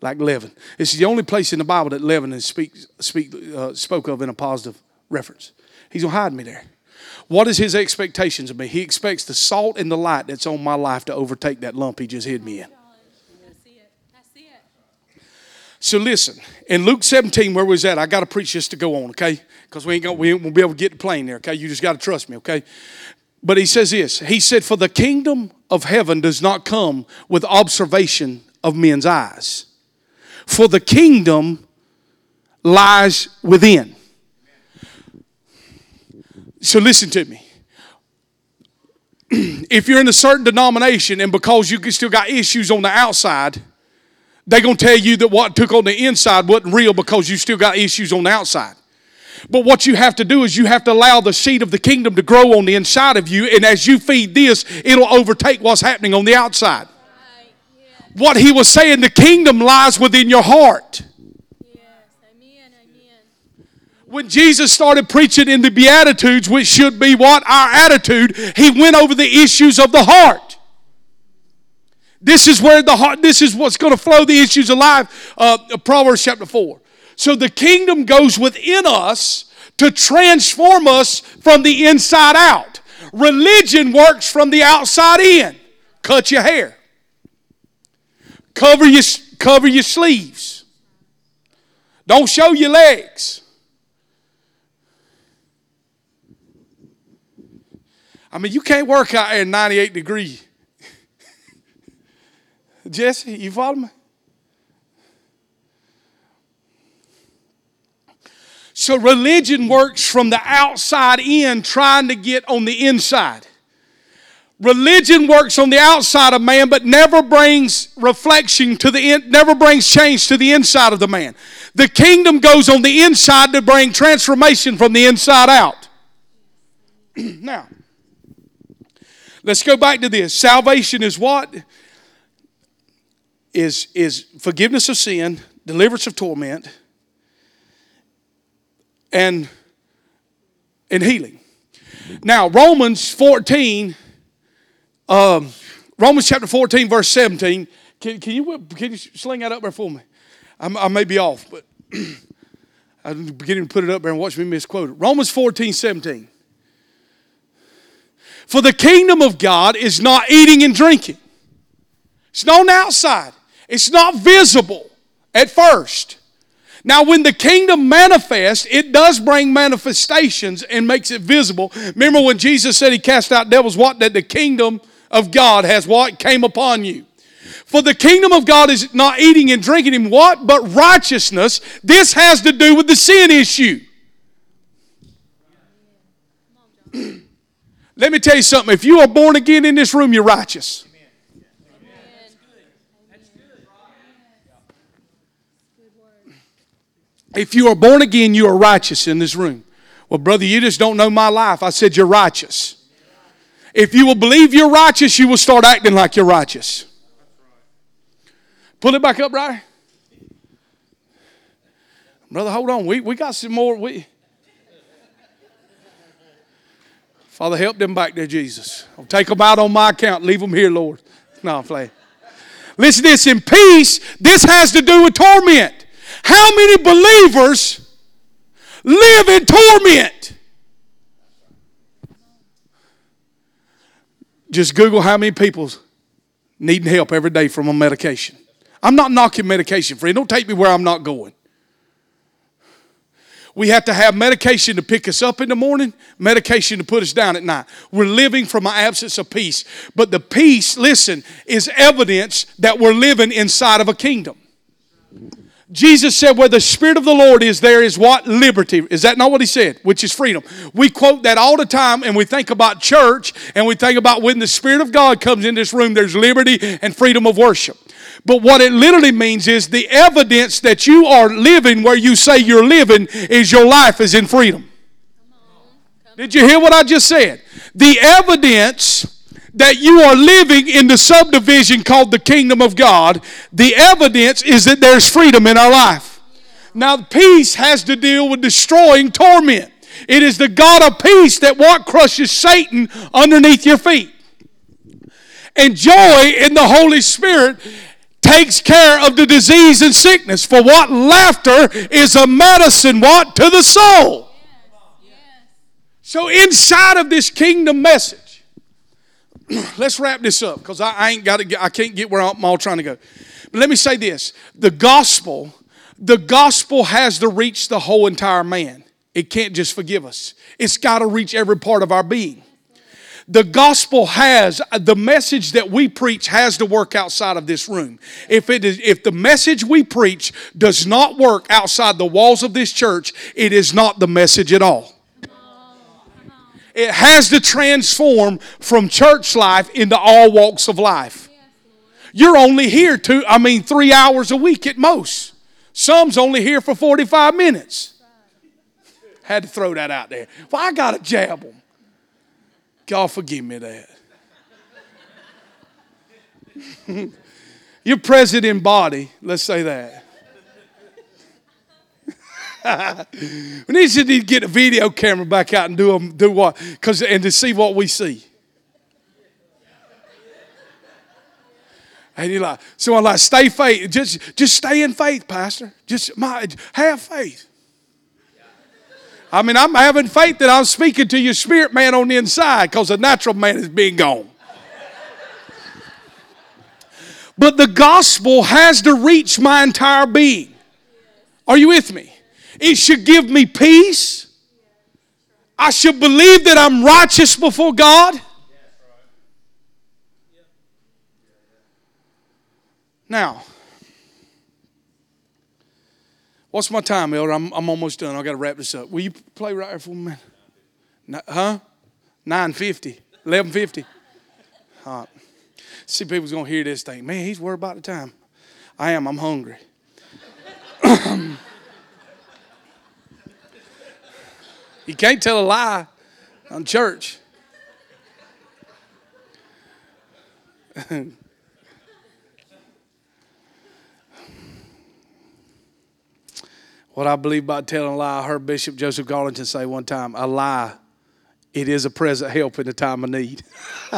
like leaven. It's the only place in the Bible that leaven is speak, speak, uh, spoke of in a positive reference. He's going to hide me there. What is his expectations of me? He expects the salt and the light that's on my life to overtake that lump he just hid me in. So listen, in Luke 17, where was that? I got to preach this to go on, okay? Because we ain't gonna, we won't be able to get the plane there, okay? You just got to trust me, okay? But he says this. He said, "For the kingdom of heaven does not come with observation of men's eyes, for the kingdom lies within." So listen to me. if you're in a certain denomination and because you still got issues on the outside they're going to tell you that what took on the inside wasn't real because you still got issues on the outside. But what you have to do is you have to allow the seed of the kingdom to grow on the inside of you, and as you feed this, it'll overtake what's happening on the outside. What he was saying, the kingdom lies within your heart. When Jesus started preaching in the Beatitudes, which should be what? Our attitude, he went over the issues of the heart. This is where the heart, this is what's going to flow the issues of life. Uh, Proverbs chapter 4. So the kingdom goes within us to transform us from the inside out. Religion works from the outside in. Cut your hair. Cover your, cover your sleeves. Don't show your legs. I mean, you can't work out in 98 degrees Jesse, you follow me? So religion works from the outside in, trying to get on the inside. Religion works on the outside of man, but never brings reflection to the in, never brings change to the inside of the man. The kingdom goes on the inside to bring transformation from the inside out. now, let's go back to this. Salvation is what? is, is forgiveness of sin, deliverance of torment, and, and healing. Now, Romans 14, um, Romans chapter 14, verse 17. Can, can, you, can you sling that up there for me? I'm, i may be off, but I'm beginning to put it up there and watch me misquote it. Romans 14, 17. For the kingdom of God is not eating and drinking. It's not on the outside. It's not visible at first. Now, when the kingdom manifests, it does bring manifestations and makes it visible. Remember when Jesus said he cast out devils, what? That the kingdom of God has what? Came upon you. For the kingdom of God is not eating and drinking in what? But righteousness. This has to do with the sin issue. Let me tell you something. If you are born again in this room, you're righteous. If you are born again, you are righteous in this room. Well, brother, you just don't know my life. I said you're righteous. If you will believe you're righteous, you will start acting like you're righteous. Pull it back up, right? Brother, hold on. We, we got some more. We, Father, help them back there, Jesus. I'll take them out on my account. Leave them here, Lord. No, I'm playing. Listen to this. In peace, this has to do with torment. How many believers live in torment? Just Google how many people needing help every day from a medication. I'm not knocking medication free. Don't take me where I'm not going. We have to have medication to pick us up in the morning, medication to put us down at night. We're living from an absence of peace. But the peace, listen, is evidence that we're living inside of a kingdom. Jesus said, Where the Spirit of the Lord is, there is what? Liberty. Is that not what He said? Which is freedom. We quote that all the time and we think about church and we think about when the Spirit of God comes in this room, there's liberty and freedom of worship. But what it literally means is the evidence that you are living where you say you're living is your life is in freedom. Did you hear what I just said? The evidence that you are living in the subdivision called the kingdom of God, the evidence is that there's freedom in our life. Now, peace has to deal with destroying torment. It is the God of peace that what crushes Satan underneath your feet. And joy in the Holy Spirit takes care of the disease and sickness. For what laughter is a medicine what to the soul. So inside of this kingdom message, let's wrap this up because I, I, ain't got. I can't get where I'm all trying to go. But let me say this: the gospel, the gospel has to reach the whole entire man. It can't just forgive us. It's got to reach every part of our being. The gospel has the message that we preach has to work outside of this room. If it is if the message we preach does not work outside the walls of this church, it is not the message at all. It has to transform from church life into all walks of life. You're only here two, I mean, three hours a week at most. Some's only here for 45 minutes. Had to throw that out there. Well, I got to jab them. God forgive me that. You're present in body, let's say that. we need to get a video camera back out and do them, do what? Cause and to see what we see. And you're like, so I'm like, stay faith. Just, just stay in faith, Pastor. Just my, have faith. I mean, I'm having faith that I'm speaking to your spirit man on the inside because the natural man is being gone. But the gospel has to reach my entire being. Are you with me? It should give me peace. I should believe that I'm righteous before God. Now, what's my time, Elder? I'm, I'm almost done. I got to wrap this up. Will you play right here for a minute? Huh? 950, 1150. All right. See, people's going to hear this thing. Man, he's worried about the time. I am. I'm hungry. You can't tell a lie on church. what I believe about telling a lie, I heard Bishop Joseph Garlington say one time a lie, it is a present help in the time of need.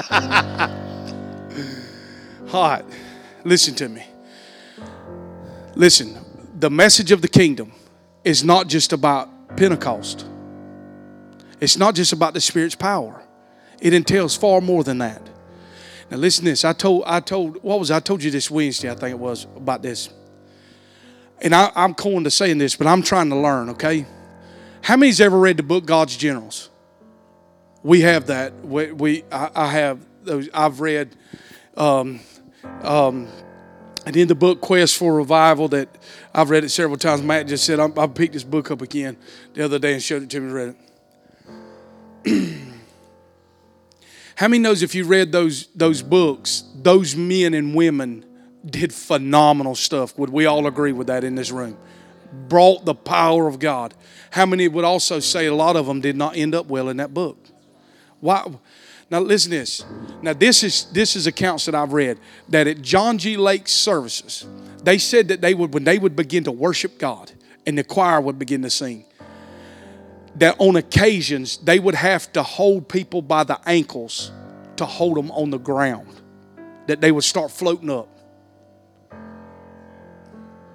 All right, listen to me. Listen, the message of the kingdom is not just about Pentecost. It's not just about the Spirit's power. It entails far more than that. Now listen to this. I told I told what was I told you this Wednesday, I think it was, about this. And I, am cool to saying this, but I'm trying to learn, okay? How many's ever read the book God's Generals? We have that. We, we I, I, have those. I've read, um, um, and in the book Quest for Revival that I've read it several times. Matt just said I, I picked this book up again the other day and showed it to me. And read it. How many knows if you read those those books, those men and women did phenomenal stuff? Would we all agree with that in this room? Brought the power of God. How many would also say a lot of them did not end up well in that book? Why? Now listen to this. Now this is this is accounts that I've read that at John G. Lake's services, they said that they would when they would begin to worship God and the choir would begin to sing, that on occasions they would have to hold people by the ankles to hold them on the ground, that they would start floating up.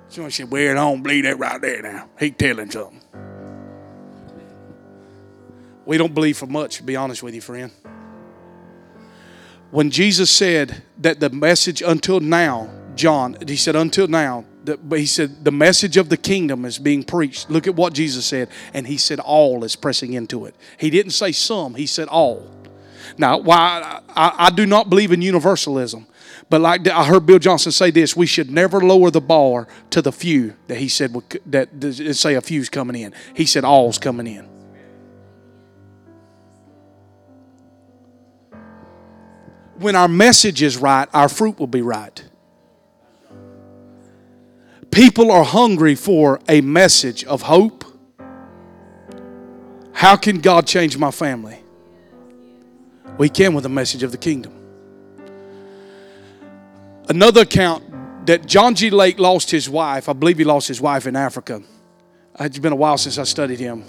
Somebody said, Well, I don't believe that right there now. He telling something. We don't believe for much, to be honest with you, friend. When Jesus said that the message until now, John, he said, until now, but he said the message of the kingdom is being preached. Look at what Jesus said, and he said all is pressing into it. He didn't say some; he said all. Now, why I, I do not believe in universalism, but like I heard Bill Johnson say this, we should never lower the bar to the few that he said would, that say a few's coming in. He said all's coming in. When our message is right, our fruit will be right. People are hungry for a message of hope. How can God change my family? We can with the message of the kingdom. another account that John G. Lake lost his wife. I believe he lost his wife in Africa. It's been a while since I studied him.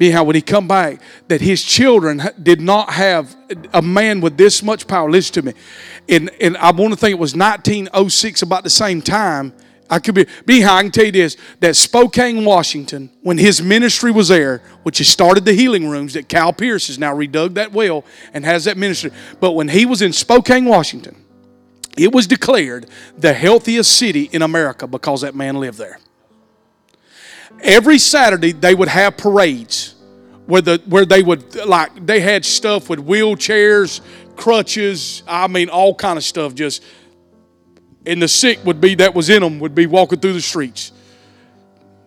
Anyhow, when he come back, that his children did not have a man with this much power. Listen to me. And, and I want to think it was 1906, about the same time. I could be, anyhow, I can tell you this that Spokane, Washington, when his ministry was there, which he started the healing rooms, that Cal Pierce has now redug that well and has that ministry. But when he was in Spokane, Washington, it was declared the healthiest city in America because that man lived there. Every Saturday they would have parades where the where they would like they had stuff with wheelchairs, crutches, I mean all kind of stuff just and the sick would be that was in them would be walking through the streets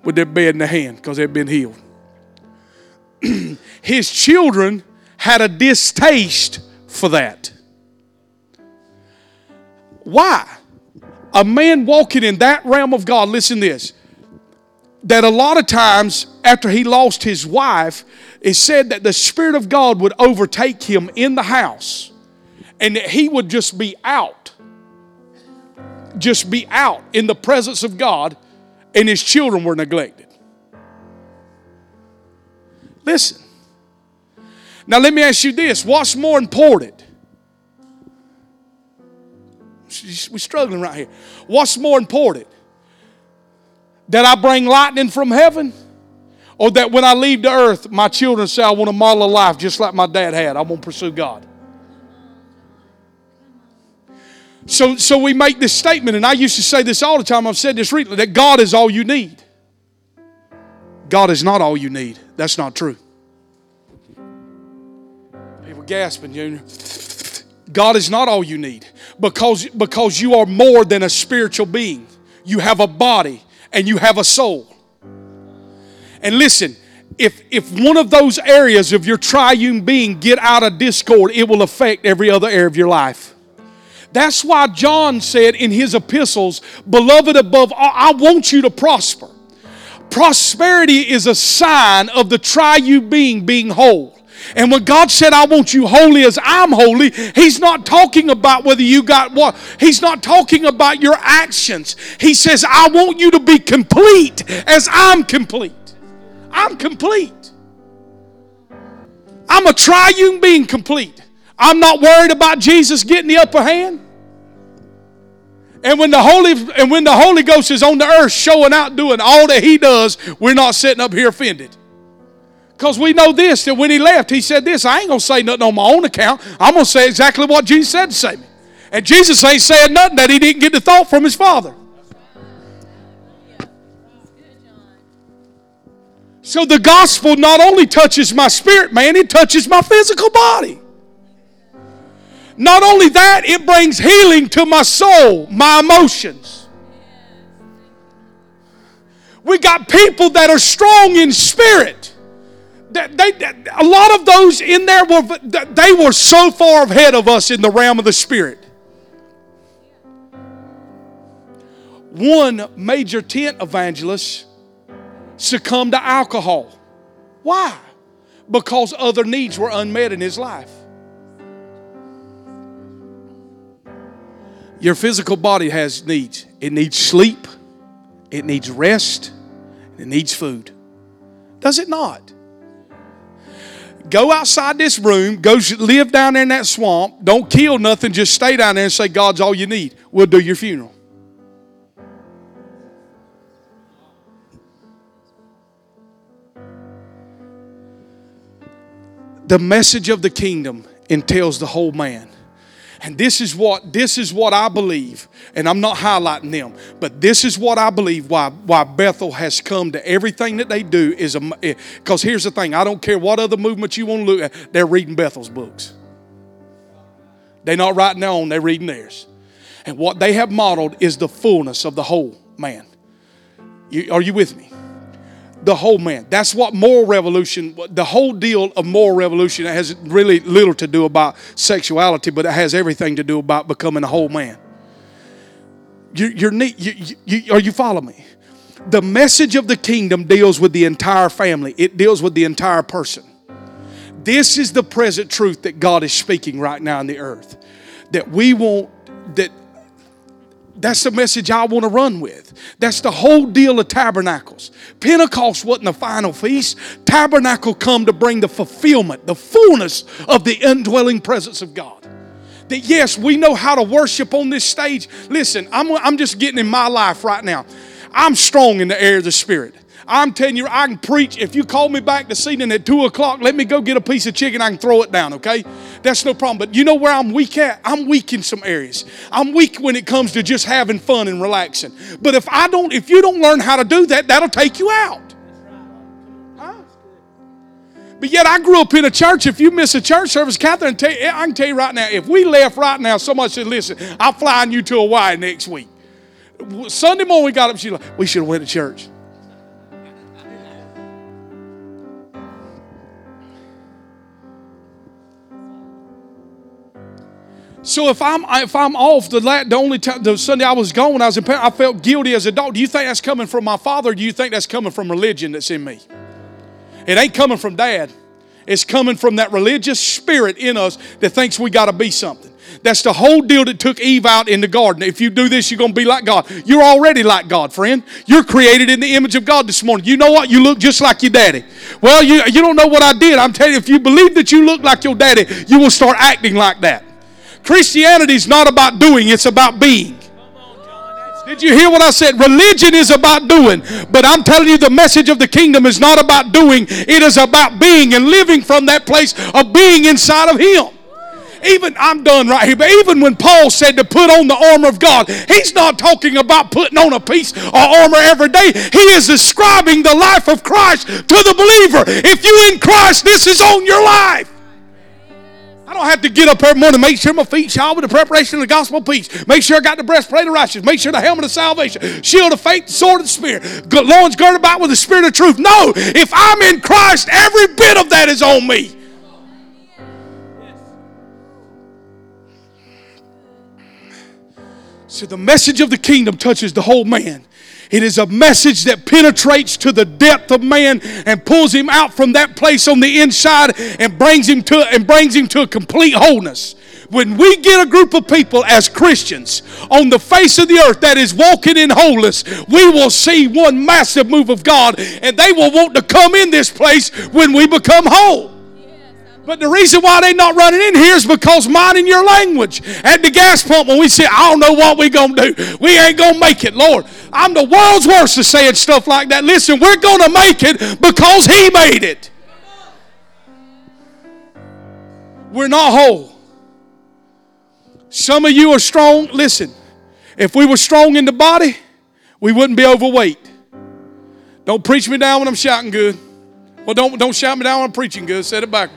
with their bed in their hand because they'd been healed. His children had a distaste for that. Why? A man walking in that realm of God, listen this, that a lot of times after he lost his wife, it said that the Spirit of God would overtake him in the house and that he would just be out. Just be out in the presence of God, and his children were neglected. Listen. Now, let me ask you this what's more important? We're struggling right here. What's more important? That I bring lightning from heaven? Or that when I leave the earth, my children say, I want to model a life just like my dad had. I want to pursue God. So, so we make this statement, and I used to say this all the time. I've said this recently that God is all you need. God is not all you need. That's not true. People gasping, Junior. God is not all you need because, because you are more than a spiritual being. You have a body and you have a soul. And listen, if, if one of those areas of your triune being get out of discord, it will affect every other area of your life. That's why John said in his epistles, Beloved above all, I want you to prosper. Prosperity is a sign of the triune being being whole. And when God said, I want you holy as I'm holy, He's not talking about whether you got what. He's not talking about your actions. He says, I want you to be complete as I'm complete. I'm complete. I'm a triune being complete. I'm not worried about Jesus getting the upper hand. And when the Holy and when the Holy Ghost is on the earth showing out doing all that he does, we're not sitting up here offended. Because we know this that when he left, he said this I ain't to say nothing on my own account. I'm to say exactly what Jesus said to say me. And Jesus ain't saying nothing that he didn't get the thought from his Father. So the gospel not only touches my spirit, man, it touches my physical body. Not only that, it brings healing to my soul, my emotions. We got people that are strong in spirit they, they, a lot of those in there were they were so far ahead of us in the realm of the spirit. One major tent evangelist succumbed to alcohol. Why? Because other needs were unmet in his life. Your physical body has needs. It needs sleep, it needs rest, it needs food. Does it not? Go outside this room, go live down there in that swamp. Don't kill nothing, just stay down there and say, God's all you need. We'll do your funeral. The message of the kingdom entails the whole man. And this is what this is what I believe, and I'm not highlighting them, but this is what I believe why why Bethel has come to everything that they do is a eh, because here's the thing, I don't care what other movement you want to look at, they're reading Bethel's books. They're not writing their own, they're reading theirs. And what they have modeled is the fullness of the whole man. You, are you with me? The whole man. That's what moral revolution, the whole deal of moral revolution has really little to do about sexuality, but it has everything to do about becoming a whole man. You're, you're neat. You, you, are you following me? The message of the kingdom deals with the entire family. It deals with the entire person. This is the present truth that God is speaking right now in the earth. That we want that That's the message I want to run with. That's the whole deal of tabernacles. Pentecost wasn't the final feast. Tabernacle come to bring the fulfillment, the fullness of the indwelling presence of God. That yes, we know how to worship on this stage. Listen, I'm, I'm just getting in my life right now. I'm strong in the air of the Spirit. I'm telling you, I can preach. If you call me back this evening at 2 o'clock, let me go get a piece of chicken. I can throw it down, okay? That's no problem. But you know where I'm weak at? I'm weak in some areas. I'm weak when it comes to just having fun and relaxing. But if I don't, if you don't learn how to do that, that'll take you out. But yet, I grew up in a church. If you miss a church service, Catherine, I can tell you right now, if we left right now, somebody said, "Listen, I'm flying you to Hawaii next week." Sunday morning, we got up. She's like, "We should have went to church." So if I'm if I'm off the the only time the Sunday I was gone, I was in pain, I felt guilty as a dog. Do you think that's coming from my father? Do you think that's coming from religion that's in me? It ain't coming from dad. It's coming from that religious spirit in us that thinks we got to be something. That's the whole deal that took Eve out in the garden. If you do this, you're going to be like God. You're already like God, friend. You're created in the image of God this morning. You know what? You look just like your daddy. Well, you, you don't know what I did. I'm telling you, if you believe that you look like your daddy, you will start acting like that. Christianity is not about doing, it's about being. Did you hear what I said? Religion is about doing, but I'm telling you the message of the kingdom is not about doing, it is about being and living from that place of being inside of Him. Even, I'm done right here, but even when Paul said to put on the armor of God, he's not talking about putting on a piece of armor every day. He is describing the life of Christ to the believer. If you in Christ, this is on your life. I don't have to get up every morning, make sure my feet shod with the preparation of the gospel of peace. Make sure I got the breastplate of righteousness. Make sure the helmet of salvation, shield of faith, sword of the spirit, loins girded about with the spirit of truth. No, if I'm in Christ, every bit of that is on me. So the message of the kingdom touches the whole man. It is a message that penetrates to the depth of man and pulls him out from that place on the inside and brings him to and brings him to a complete wholeness. When we get a group of people as Christians on the face of the earth that is walking in wholeness, we will see one massive move of God and they will want to come in this place when we become whole. But the reason why they not running in here is because mine minding your language at the gas pump when we say, I don't know what we gonna do. We ain't gonna make it, Lord. I'm the world's worst at saying stuff like that. Listen, we're gonna make it because He made it. We're not whole. Some of you are strong. Listen, if we were strong in the body, we wouldn't be overweight. Don't preach me down when I'm shouting good. Well, don't, don't shout me down when I'm preaching good. Set it back.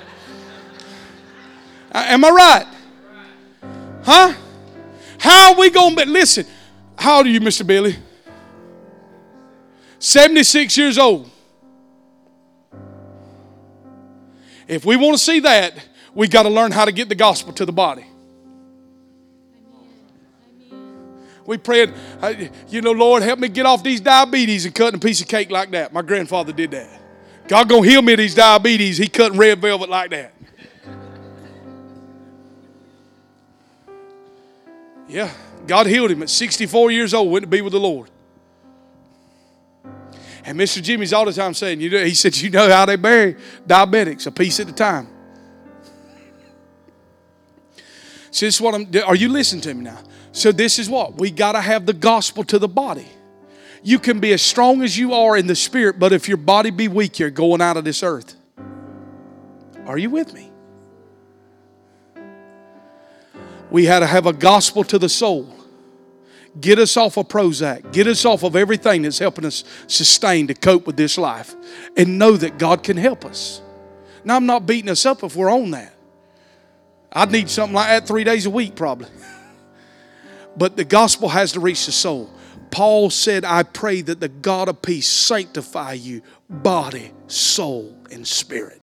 Am I right? Huh? How are we going to? Listen, how old are you, Mr. Billy? 76 years old. If we want to see that, we got to learn how to get the gospel to the body. We prayed, uh, you know, Lord, help me get off these diabetes and cutting a piece of cake like that. My grandfather did that. God gonna heal me of these diabetes. He cutting red velvet like that. Yeah, God healed him at 64 years old, went to be with the Lord. And Mr. Jimmy's all the time saying, you know, he said, you know how they bury diabetics, a piece at a time. So this is what I'm, are you listening to me now? So this is what, we got to have the gospel to the body. You can be as strong as you are in the spirit, but if your body be weak, you're going out of this earth. Are you with me? We had to have a gospel to the soul. Get us off of Prozac. Get us off of everything that's helping us sustain to cope with this life. And know that God can help us. Now, I'm not beating us up if we're on that. I'd need something like that three days a week, probably. but the gospel has to reach the soul. Paul said, I pray that the God of peace sanctify you, body, soul, and spirit.